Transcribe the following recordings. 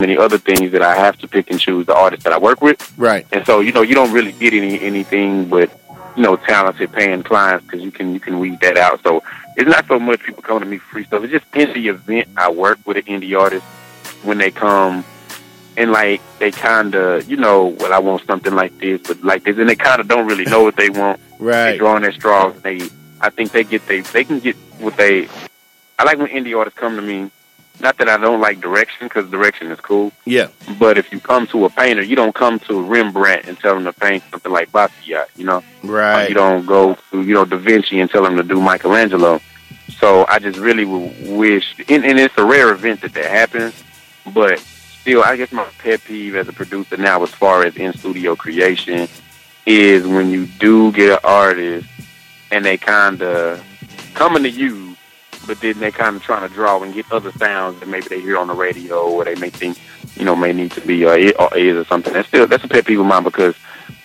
many other things that I have to pick and choose the artists that I work with. Right. And so, you know, you don't really get any anything but you know talented paying clients because you can you can weed that out. So it's not so much people coming to me for free stuff. It's just in the event I work with an indie artist when they come and like they kind of you know well I want something like this but like this and they kind of don't really know what they want. Right. They drawing their straws. They I think they get they they can get what they. I like when indie artists come to me. Not that I don't like direction because direction is cool. Yeah. But if you come to a painter, you don't come to Rembrandt and tell him to paint something like Basquiat, you know? Or Right. You don't go to, you know, Da Vinci and tell him to do Michelangelo. So I just really would wish, and, and it's a rare event that that happens, but still, I guess my pet peeve as a producer now, as far as in studio creation, is when you do get an artist and they kind of coming to you, but then they're kind of trying to draw and get other sounds that maybe they hear on the radio or they may think, you know, may need to be or, or is or something. That's still that's a pet peeve of mine because,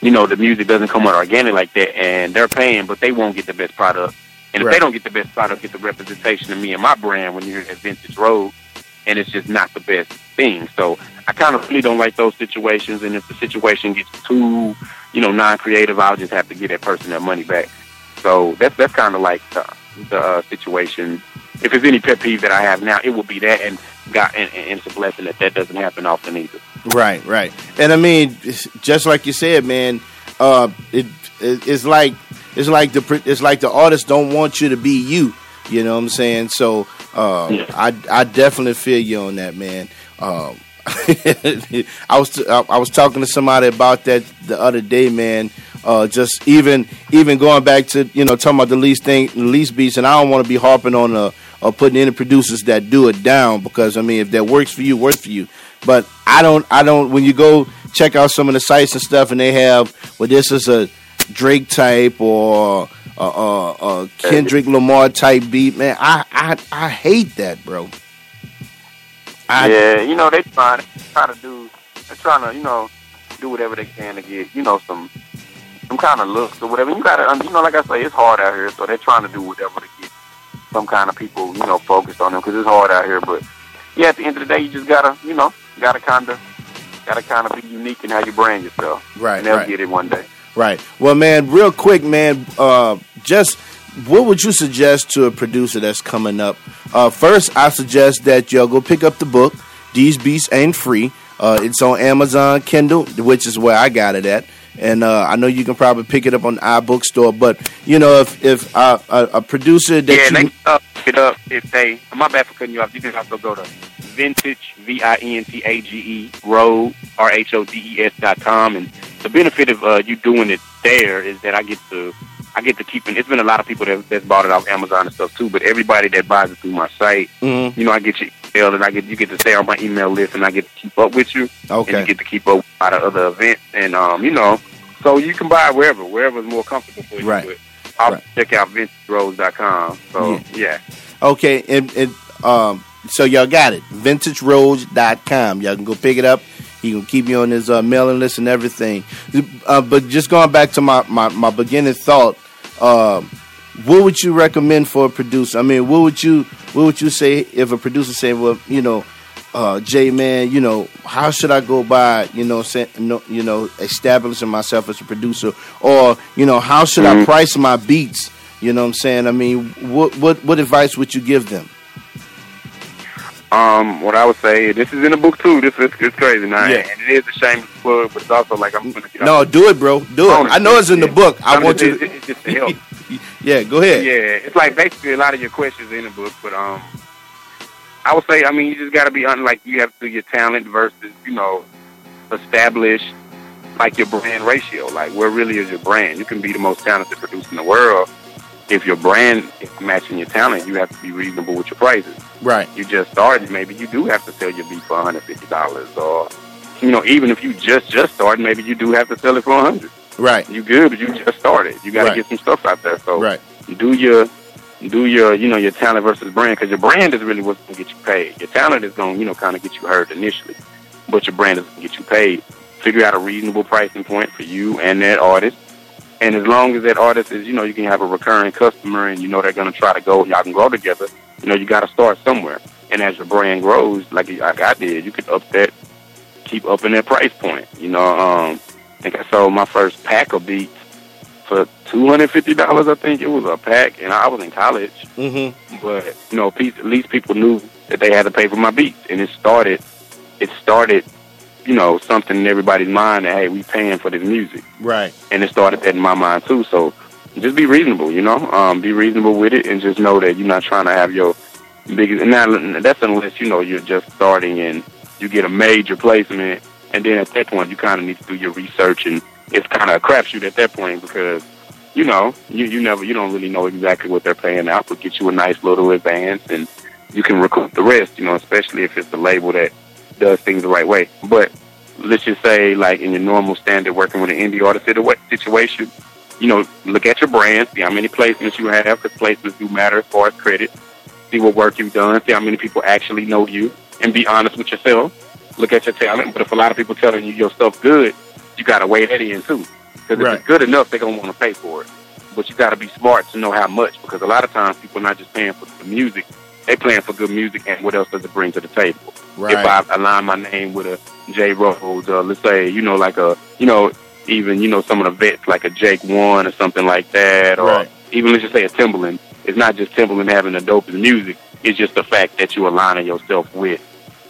you know, the music doesn't come out organic like that, and they're paying, but they won't get the best product. And if Right. they don't get the best product, get the representation of me and my brand when you're at Vintage Rhodes, and it's just not the best thing. So I kind of really don't like those situations. And if the situation gets too, you know, non-creative, I'll just have to give that person their money back. So that's that's kind of like the, the uh, situation. If there's any pet peeve that I have now, it will be that, and God, and, and it's a blessing that that doesn't happen often either. Right, right. And I mean, just like you said, man, uh, it, it it's like it's like the it's like the artists don't want you to be you. You know what I'm saying? So uh, Yeah. I I definitely feel you on that, man. Um, I was t- I was talking to somebody about that the other day, man. Uh, just even even going back to you know talking about the least thing, the least beats, and I don't want to be harping on uh, or putting any producers that do it down because I mean if that works for you, works for you. But I don't I don't when you go check out some of the sites and stuff, and they have well this is a Drake type or a, a, a Kendrick Lamar type beat, man. I I I hate that, bro. I, yeah, you know they trying try to do they're trying to you know do whatever they can to get you know some some kind of looks or whatever. You gotta you know like I say it's hard out here, so they're trying to do whatever get some kind of people you know focused on them because it's hard out here. But yeah, at the end of the day, you just gotta you know gotta kind of gotta kind of be unique in how you brand yourself, Right, and they'll right. get it one day. Right. Well, man, real quick, man, uh, just what would you suggest to a producer that's coming up? Uh, first, I suggest that y'all go pick up the book. These Beats Ain't Free. Uh, it's on Amazon Kindle, which is where I got it at. And uh, I know you can probably pick it up on the iBookstore. But you know, if if uh, a, a producer that Yeah, you they can uh, pick it up if they. My bad for cutting you off. You can also go to vintage v i n t a g e rhodes r h o d e s dot com, and the benefit of uh, you doing it there is that I get to I get to keep it. It's been a lot of people that that's bought it off Amazon and stuff too, but everybody that buys it through my site, Mhm. you know, I get your email and I get you get to stay on my email list and I get to keep up with you, and okay, you get to keep up with a lot of other events, and um, you know, so you can buy it wherever, wherever is more comfortable for you. Right. But I'll Right. check out vintagerhodes.com. So Yeah. yeah. okay, and, and um, so y'all got it. VintageRhodes.com. Y'all can go pick it up. He can keep you on his uh, mailing list and everything. Uh, but just going back to my, my, my beginning thought, um, what would you recommend for a producer? I mean, what would you what would you say if a producer say, well, you know, uh, Jay, man, you know, how should I go by, you know, you know, establishing myself as a producer, or you know, how should I Mhm. price my beats? You know what I'm saying? I mean, what what what advice would you give them? Um, what I would say, this is in the book too. This is it's crazy now, Yeah. and it is a shame to plug, but it's also like I'm gonna get No, do it, bro. Do it. I know it's in the book. I mean, want you. it's, it's, it's just to help. yeah, go ahead. Yeah, it's like basically a lot of your questions are in the book, but um, I would say, I mean, you just got to be un- like you have to do your talent versus you know establish like your brand ratio. Like, where really is your brand? You can be the most talented producer in the world. If your brand is matching your talent, you have to be reasonable with your prices. Right. You just started, maybe you do have to sell your beat for one hundred fifty dollars, or you know, even if you just just started, maybe you do have to sell it for a hundred. Right. You good, but you just started. You got to Right. get some stuff out there. So Right. do your do your you know your talent versus brand because your brand is really what's gonna get you paid. Your talent is gonna you know kind of get you heard initially, but your brand is gonna get you paid. Figure out a reasonable pricing point for you and that artist. And as long as that artist is, you know, you can have a recurring customer and you know they're to try to go, y'all can grow together, you know, you got to start somewhere. And as your brand grows, like, like I did, you could up that keep upping their price point. You know, um, I think I sold my first pack of beats for two hundred fifty dollars. I think it was a pack, and I was in college. Mm-hmm. But you know, at least people knew that they had to pay for my beats, and it started. It started, you know, something in everybody's mind that hey, we paying for this music, Right. and it started that in my mind too. So just be reasonable, you know, um, be reasonable with it, and just know that you're not trying to have your biggest. And now that's unless you know you're just starting and you get a major placement, and then at that point you kind of need to do your research, and it's kind of a crapshoot at that point because you know you you never you don't really know exactly what they're paying out, but get you a nice little advance, and you can recoup the rest, you know, especially if it's a label that does things the right way. But let's just say, like in your normal standard working with an indie artist situa- situation, you know, look at your brand, see how many placements you have, because placements do matter as far as credit. See what work you've done, see how many people actually know you, and be honest with yourself. Look at your talent. But if a lot of people telling you your stuff good, you got to weigh that in too. Because if Right. it's good enough, they're gonna want to pay for it. But you got to be smart to know how much, because a lot of times people are not just paying for the music; they paying for good music and what else does it bring to the table. Right. If I align my name with a J Rhodes, uh, let's say you know like a you know even you know some of the vets like a Jake One or something like that, or Right. even let's just say a Timbaland. It's not just Timbaland having the dopest music; it's just the fact that you aligning yourself with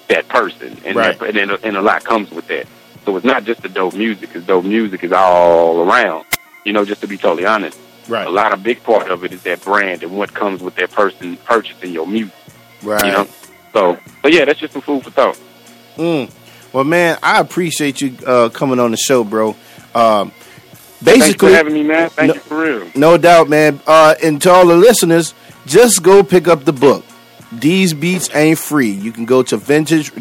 that person, and Right. that, and, and a lot comes with that. So it's not just the dope music; because dope music is all around. You know, just to be totally honest, Right. a lot of big part of it is that brand and what comes with that person purchasing your music. Right. You know, so but yeah, that's just some food for thought. Mm. Well, man, I appreciate you uh, coming on the show, bro. Um, basically, for having me, man. Thank No- you for real. No doubt, man. Uh, and to all the listeners, just go pick up the book. These beats ain't free. You can go to vintage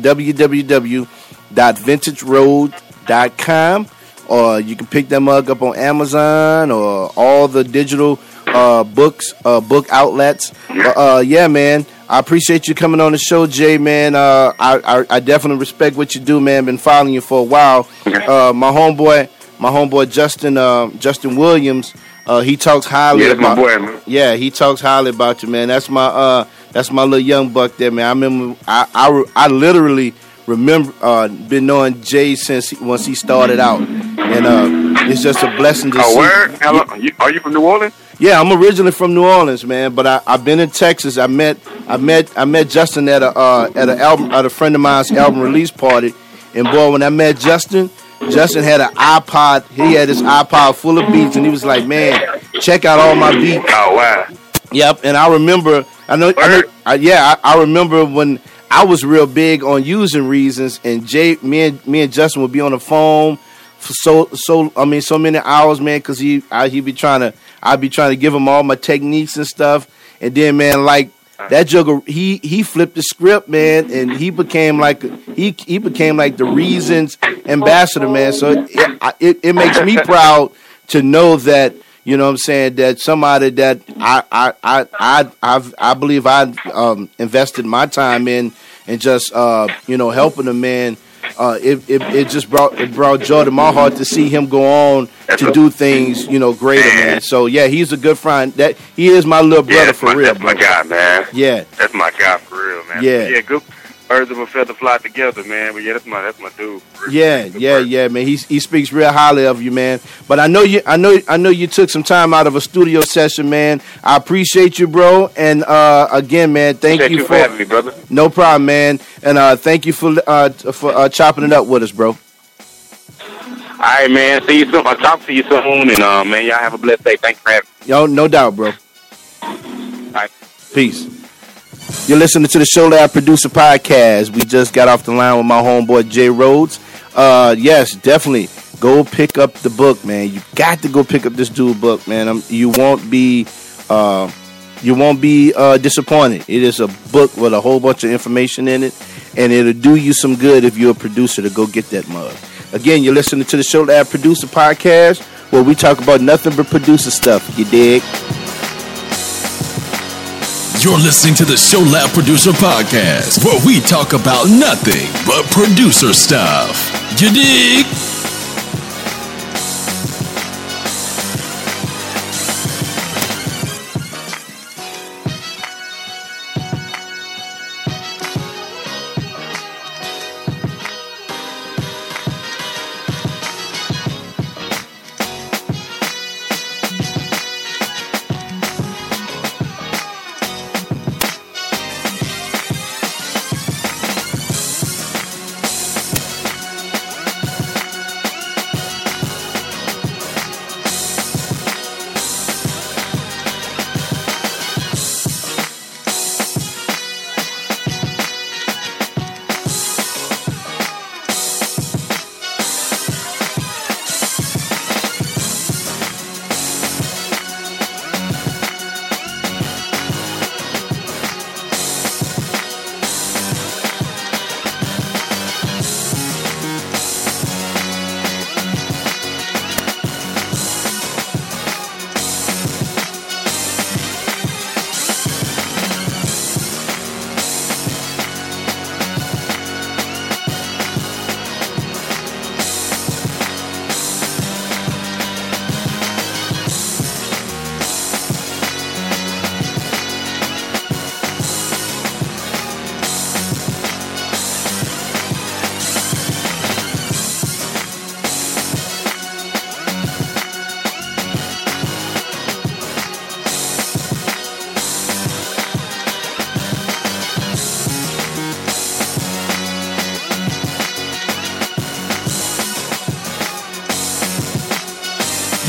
www.vintagerhodes.com or you can pick them up up on Amazon or all the digital uh, books, uh, book outlets. But, uh, yeah, man. I appreciate you coming on the show, Jay. Man, uh, I, I I definitely respect what you do, man. Been following you for a while. Uh, my homeboy, my homeboy Justin uh, Justin Williams. Uh, he talks highly Yeah, my about boy, man. yeah, he talks highly about you, man. That's my uh, that's my little young buck there, man. I remember, I I, I literally remember uh, been knowing Jay since he, once he started out, and uh, it's just a blessing to Oh, see. where? You, are you from New Orleans? Yeah, I'm originally from New Orleans, man, but I, I've been in Texas. I met I met I met Justin at a uh, at a album at a friend of mine's album release party, and boy, when I met Justin, Justin had an iPod. He had his iPod full of beats, and he was like, "Man, check out all my beats." Oh, wow. Yep, and I remember. I know. I know I, yeah, I, I remember when I was real big on using Reasons, and Jay, me and me and Justin would be on the phone for so so. I mean, so many hours, man, because he I, he be trying to. I'd be trying to give him all my techniques and stuff, and then man, like that Joker, he he flipped the script, man, and he became like he he became like the Reasons ambassador, man. So it, it, it makes me proud to know that you know what I'm saying that somebody that I I I I I've, I believe I um, invested my time in and just uh, you know helping the man. Uh, it, it it just brought it brought joy to my heart to see him go on to do things you know greater, man. So yeah, he's a good friend. That he is my little Yeah, brother that's for my, real, that's my bro. guy, man. Yeah, That's my guy for real, man. Yeah. Yeah, good. Birds of a feather fly together, man. But yeah, that's my that's my dude. Yeah, yeah, yeah, man. He he speaks real highly of you, man. But I know you, I know, I know you took some time out of a studio session, man. I appreciate you, bro. And uh, again, man, thank Appreciate you for having me, brother. no problem, man. And uh, thank you for uh, for uh, chopping it up with us, bro. All right, man. See you soon. I'll talk to you soon. And uh, man, y'all have a blessed day. Thanks for having me. Yo, no doubt, bro. All right. Peace. You're listening to the Show Lab Producer Podcast. We just got off the line with my homeboy Jay Rhodes. Uh, yes, definitely go pick up the book, man. You got to go pick up this dude book, man. Um you won't be, uh, you won't be uh, disappointed. It is a book with a whole bunch of information in it, and it'll do you some good if you're a producer to go get that mug. Again, you're listening to the Show Lab Producer Podcast, where we talk about nothing but producer stuff. You dig? You're listening to the Show Lab Producer Podcast, where we talk about nothing but producer stuff. You dig?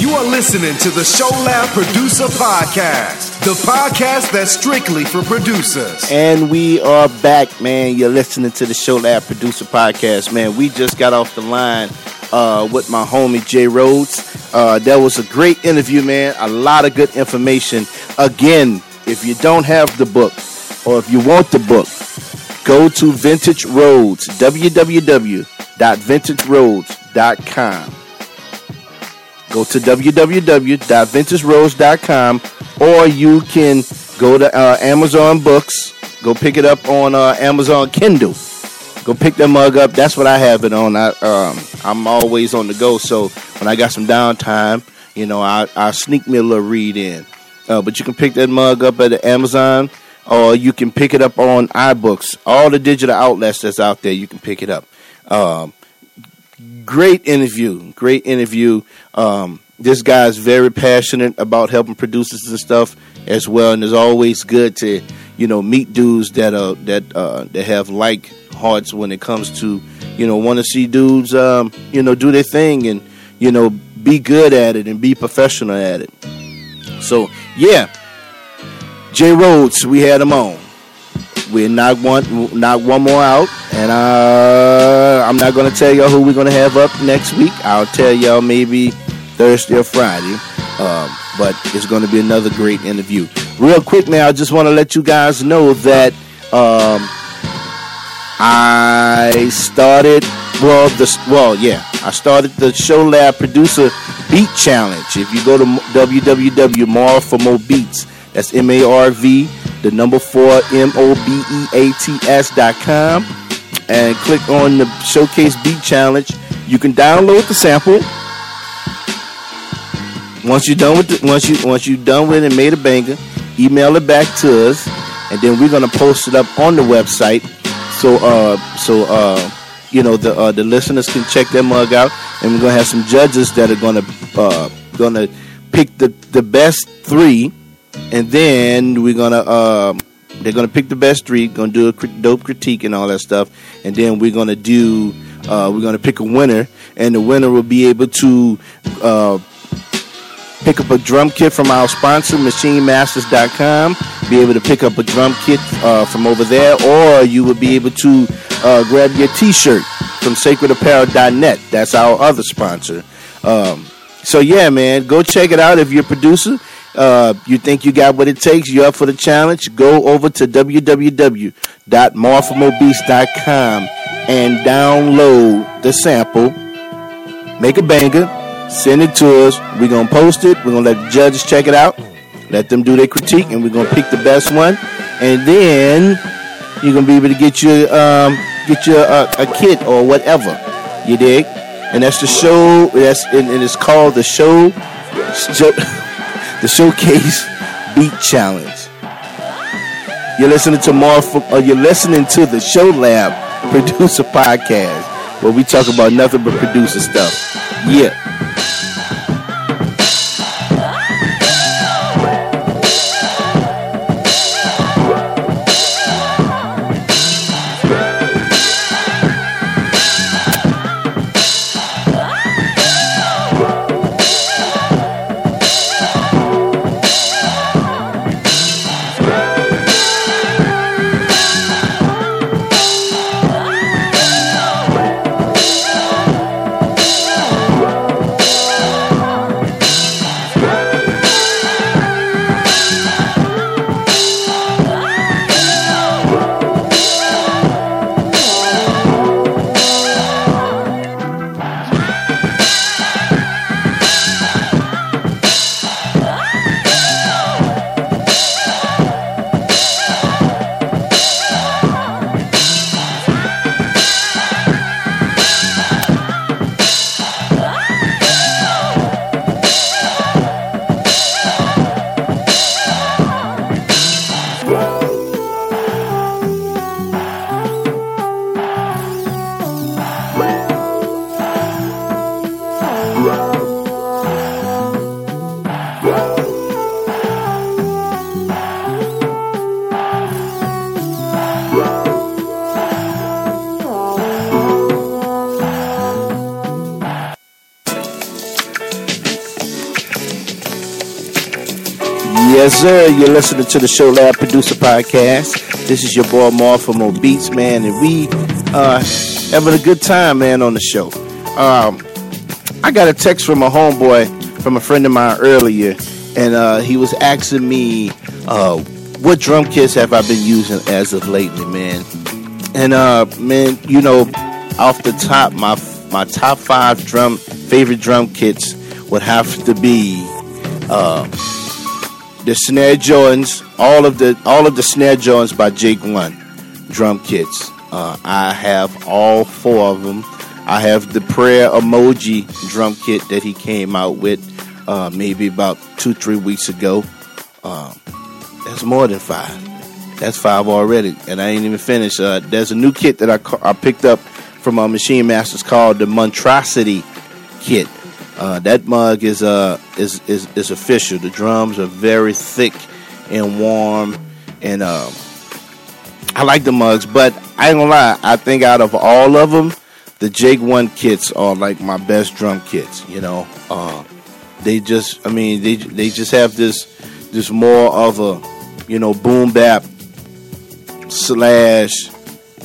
You are listening to the Show Lab Producer Podcast, the podcast that's strictly for producers. And we are back, man. You're listening to the Show Lab Producer Podcast, man. We just got off the line uh, with my homie Jay Rhodes. Uh, that was a great interview, man. A lot of good information. Again, if you don't have the book or if you want the book, go to Vintage Rhodes, www.vintagerhodes.com. Go to www.vintagerhodes.com or you can go to uh, Amazon Books. Go pick it up on uh, Amazon Kindle. Go pick that mug up. That's what I have it on. I, um, I'm always on the go. So when I got some downtime, you know, I, I sneak me a little read in. Uh, but you can pick that mug up at Amazon or you can pick it up on iBooks. All the digital outlets that's out there, you can pick it up. Um, great interview. Great interview. Um, this guy's very passionate about helping producers and stuff as well, and it's always good to you know meet dudes that are that uh, that have like hearts when it comes to you know want to see dudes um, you know do their thing and you know be good at it and be professional at it. So yeah, Jay Rhodes, we had him on. We knock one, knock one more out, and uh, I'm not gonna tell y'all who we're gonna have up next week. I'll tell y'all maybe Thursday or Friday. Um, but it's going to be another great interview. Real quick now, I just want to let you guys know that um, I started. Well, the well, yeah, I started the Show Lab Producer Beat Challenge. If you go to www.marv for more beats, that's M A R V, the number four M O B E A T S dot com, and click on the Showcase Beat Challenge. You can download the sample. Once you're done with the, once you once you're done with it and made a banger, email it back to us, and then we're gonna post it up on the website. So uh so uh you know the uh, the listeners can check their mug out, and we're gonna have some judges that are gonna uh gonna pick the the best three, and then we're gonna um they're gonna pick the best three, gonna do a dope critique and all that stuff, and then we're gonna do uh, we're gonna pick a winner, and the winner will be able to uh, pick up a drum kit from our sponsor, MachineMasters.com. Be able to pick up a drum kit uh, from over there, or you will be able to uh, grab your T-shirt from SacredApparel.net. That's our other sponsor. Um, so yeah, man, go check it out if you're a producer. Uh, you think you got what it takes, you're up for the challenge, go over to www.marv4mobeats.com and download the sample. Make a banger, send it to us. We're going to post it. We're going to let the judges check it out, let them do their critique, and we're going to pick the best one. And then you're going to be able to get your, um, get your uh, a kit or whatever. You dig? And that's the show. That's and, and it's called the show, show the showcase beat challenge. You're listening to more. Or uh, you're listening to the Show Lab Producer Podcast, where we talk about nothing but producer stuff. Yeah. Yes, sir. You're listening to the Show Lab Producer Podcast. This is your boy Mar from Mo Beats, man, and we uh having a good time, man, on the show. Um, I got a text from a homeboy from a friend of mine earlier, and uh, he was asking me uh, what drum kits have I been using as of lately, man. And uh, man, you know, off the top, my my top five drum favorite drum kits would have to be uh, the snare Jordans, all of the all of the snare Jordans by Jake One drum kits. Uh, I have all four of them. I have the prayer emoji drum kit that he came out with uh, maybe about two three weeks ago. Uh, that's more than five. That's five already, and I ain't even finished. Uh, there's a new kit that I, I picked up from our Machine Masters called the Monstrosity kit. Uh, that mug is uh is, is is official. The drums are very thick and warm, and um, I like the mugs. But I ain't gonna lie, I think out of all of them, the Jake One kits are like my best drum kits. You know, uh, they just, I mean, they they just have this this more of a you know boom bap slash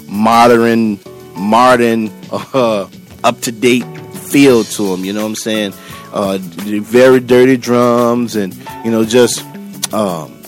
modern modern uh, up to date feel to them. You know what I'm saying? Uh, very dirty drums and you know just um,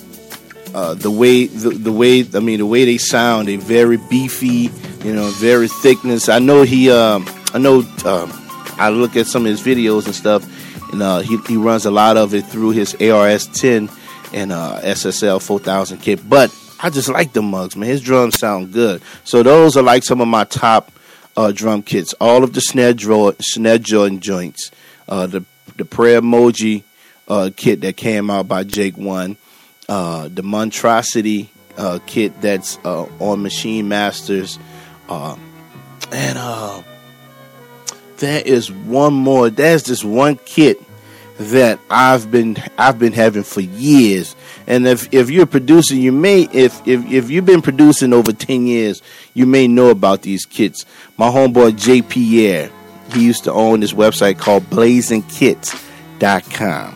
uh, the way the, the way I mean the way they sound. They very beefy. You know, very thickness. I know he. Um, I know. Um, I look at some of his videos and stuff, and uh, he he runs a lot of it through his ASR 10 and uh, SSL 4000 kit. But I just like the mugs, man. His drums sound good. So those are like some of my top uh, drum kits. All of the snare draw, snare joint joints. Uh, the the prayer emoji uh, kit that came out by Jake One. Uh, the Monstrosity uh, kit that's uh, on Machine Masters. and there is one more. There's this one kit that I've been I've been having for years. And if if you're producing, you may if if if you've been producing over ten years, you may know about these kits. My homeboy Jay Pierre, he used to own this website called blazingkits.com.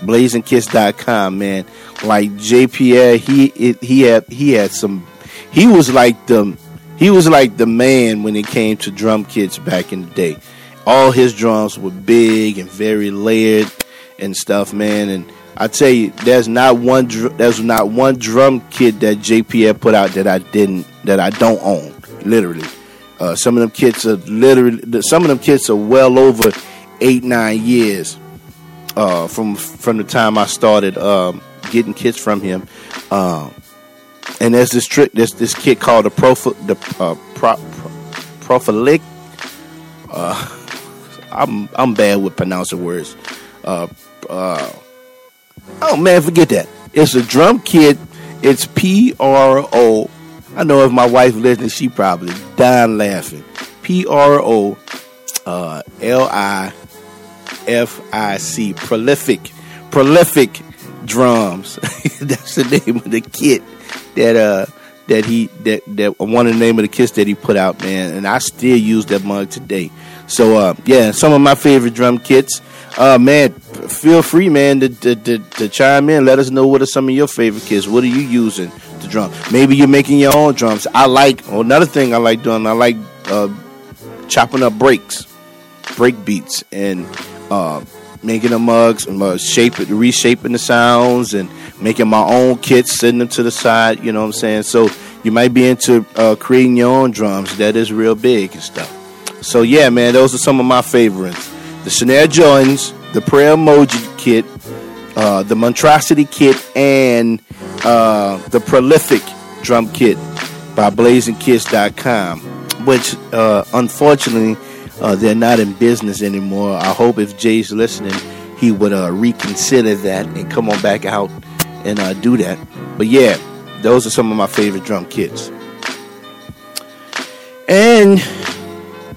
Blazingkits.com, man. Like Jay Pierre, he it, he had he had some he was like the he was like the man when it came to drum kits back in the day all his drums were big and very layered and stuff, man. And I tell you, there's not one there's not one drum kit that JPF put out that I didn't that I don't own. Literally, uh, some of them kits are literally some of them kits are well over eight nine years uh, from from the time I started um, getting kits from him. Um, and there's this trick, this this kit called the Prof the uh, Pro, Pro. Uh, I'm I'm bad with pronouncing words. Uh, uh, oh man, forget that. It's a drum kit. It's P R O. I know if my wife listening, she probably dying laughing. P R O uh, L I F I C. Prolific, prolific drums. That's the name of the kit that uh that he that that one of the name of the kits that he put out, man. And I still use that mug today. So uh, yeah, some of my favorite drum kits. Uh, man, feel free, man, to, to, to, to, chime in. Let us know what are some of your favorite kits. What are you using to drum? Maybe you're making your own drums. I like another thing I like doing. I like uh, chopping up breaks, break beats, and uh, making the mugs, uh, shape it, reshaping the sounds, and making my own kits, sending them to the side. You know what I'm saying? So you might be into uh, creating your own drums. That is real big and stuff. So yeah, man, those are some of my favorites. The Snare Jordans, the Prayer Emoji Kit, uh, the Monstrosity Kit, and uh, the Prolific Drum Kit by BlazingKits.com, which uh, unfortunately uh, they're not in business anymore. I hope if Jay's listening, he would uh, reconsider that and come on back out and uh, do that. But yeah, those are some of my favorite drum kits. And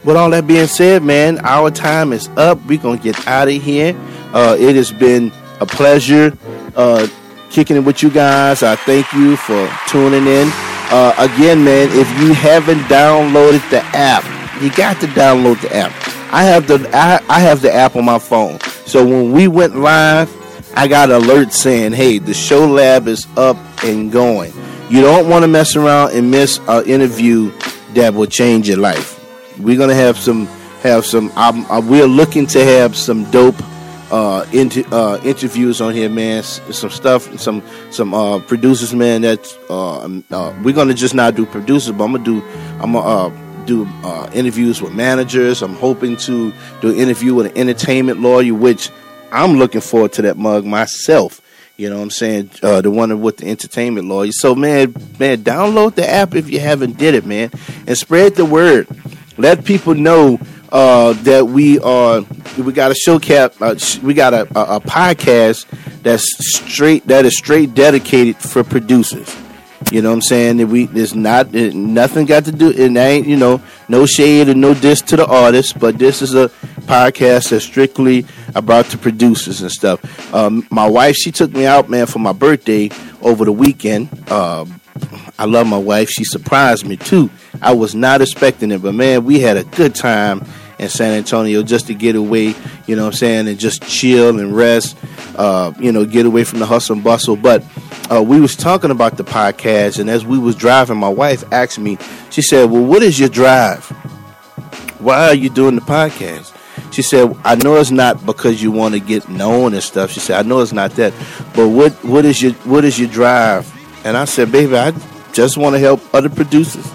with all that being said, man, our time is up. We're going to get out of here. Uh, it has been a pleasure uh, kicking it with you guys. I thank you for tuning in. Uh, again, man, if you haven't downloaded the app, you got to download the app. I have the I, I have the app on my phone. So when we went live, I got alerts saying, "Hey, the show lab is up and going." You don't want to mess around and miss an interview that will change your life. We're gonna have some have some. Um, uh, we're looking to have some dope uh, inter, uh, interviews on here, man. Some stuff, some some uh, producers, man. That uh, um, uh, we're gonna just not do producers, but I'm gonna do. I'm gonna uh, do uh, interviews with managers. I'm hoping to do an interview with an entertainment lawyer, which I'm looking forward to that mug myself. You know what I'm saying? Uh, the one with the entertainment lawyer. So man, man, download the app if you haven't did it, man, and spread the word. Let people know uh, that we are. We got a show cap. Uh, we got a, a, a podcast that's straight. That is straight dedicated for producers. You know what I'm saying? That we there's not it, nothing got to do. It ain't you know no shade and no diss to the artists, but this is a podcast that's strictly about the producers and stuff. Um, my wife she took me out, man, for my birthday over the weekend. Uh, I love my wife. She surprised me too. I was not expecting it, but man, we had a good time in San Antonio just to get away, you know what I'm saying, and just chill and rest, uh, you know, get away from the hustle and bustle. But uh, we was talking about the podcast, and as we was driving, my wife asked me, she said, well, what is your drive? Why are you doing the podcast? She said, I know it's not because you want to get known and stuff. She said, I know it's not that. But what what is your what is your drive? And I said, baby, I just want to help other producers.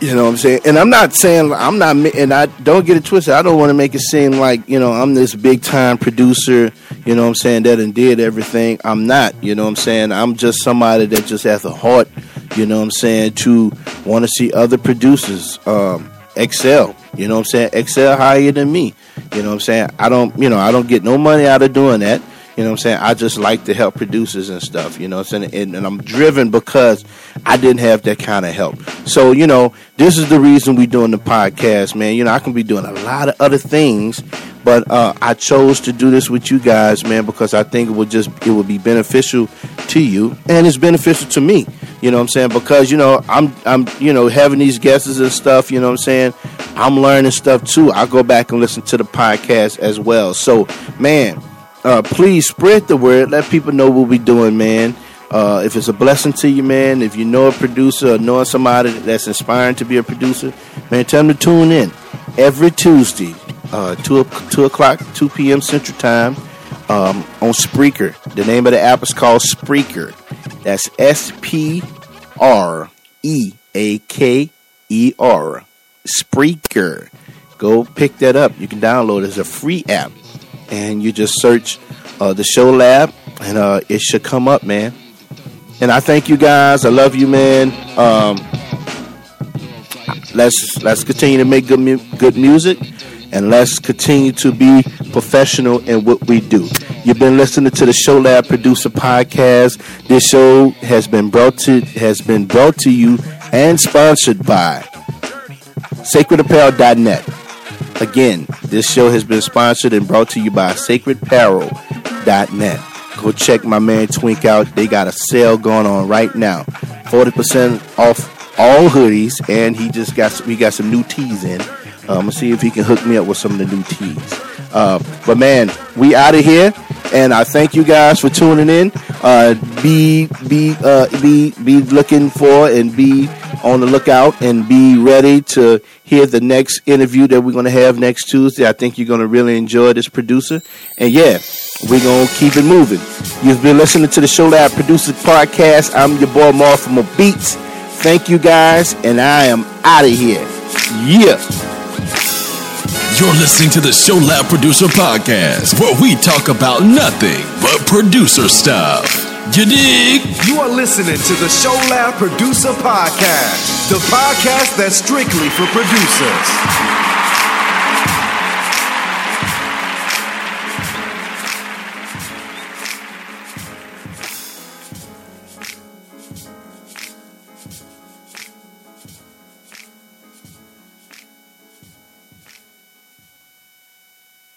You know what I'm saying? And I'm not saying I'm not, and I don't get it twisted. I don't want to make it seem like you know I'm this big time producer. You know what I'm saying that and did everything. I'm not. You know what I'm saying? I'm just somebody that just has a heart. You know what I'm saying to want to see other producers um, excel. You know what I'm saying? Excel higher than me. You know what I'm saying? I don't. You know I don't get no money out of doing that. You know what I'm saying? I just like to help producers and stuff, you know what I'm saying? And, and, I'm driven because I didn't have that kind of help. So, you know, this is the reason we're doing the podcast, man. You know, I can be doing a lot of other things, but uh, I chose to do this with you guys, man, because I think it would just it would be beneficial to you and it's beneficial to me. You know what I'm saying? Because, you know, I'm I'm you know, having these guests and stuff, you know what I'm saying? I'm learning stuff too. I go back and listen to the podcast as well. So, man, uh, please spread the word. Let people know what we're doing, man. Uh, if it's a blessing to you, man, if you know a producer or know somebody that's inspiring to be a producer, man, tell them to tune in every Tuesday, uh, 2, 2 o'clock, 2 p.m. Central Time um, on Spreaker. The name of the app is called Spreaker. That's S P R E A K E R. Spreaker. Go pick that up. You can download it. It's a free app and you just search uh, the show lab, and uh, it should come up, man. And I thank you guys. I love you, man. Um, let's let's continue to make good mu- good music, and let's continue to be professional in what we do. You've been listening to the Show Lab Producer Podcast. This show has been brought to has been brought to you and sponsored by SacredApparel.net. Again, this show has been sponsored and brought to you by sacredapparel.net. Go check my man Twink out. They got a sale going on right now. 40% off all hoodies, and he just got we got some new tees in. Uh, I'm gonna see if he can hook me up with some of the new tees. Uh, but man, we out of here, and I thank you guys for tuning in. Uh, be be uh, be be looking for and be on the lookout and be ready to hear the next interview that we're going to have next Tuesday. I think you're going to really enjoy this producer. And yeah, we're going to keep it moving. You've been listening to the Show Lab Producer Podcast. I'm your boy Mar from Beats. Thank you guys, and I am out of here. Yeah. You're listening to the Show Lab Producer Podcast, where we talk about nothing but producer stuff. You dig? You are listening to the Show Lab Producer Podcast, the podcast that's strictly for producers.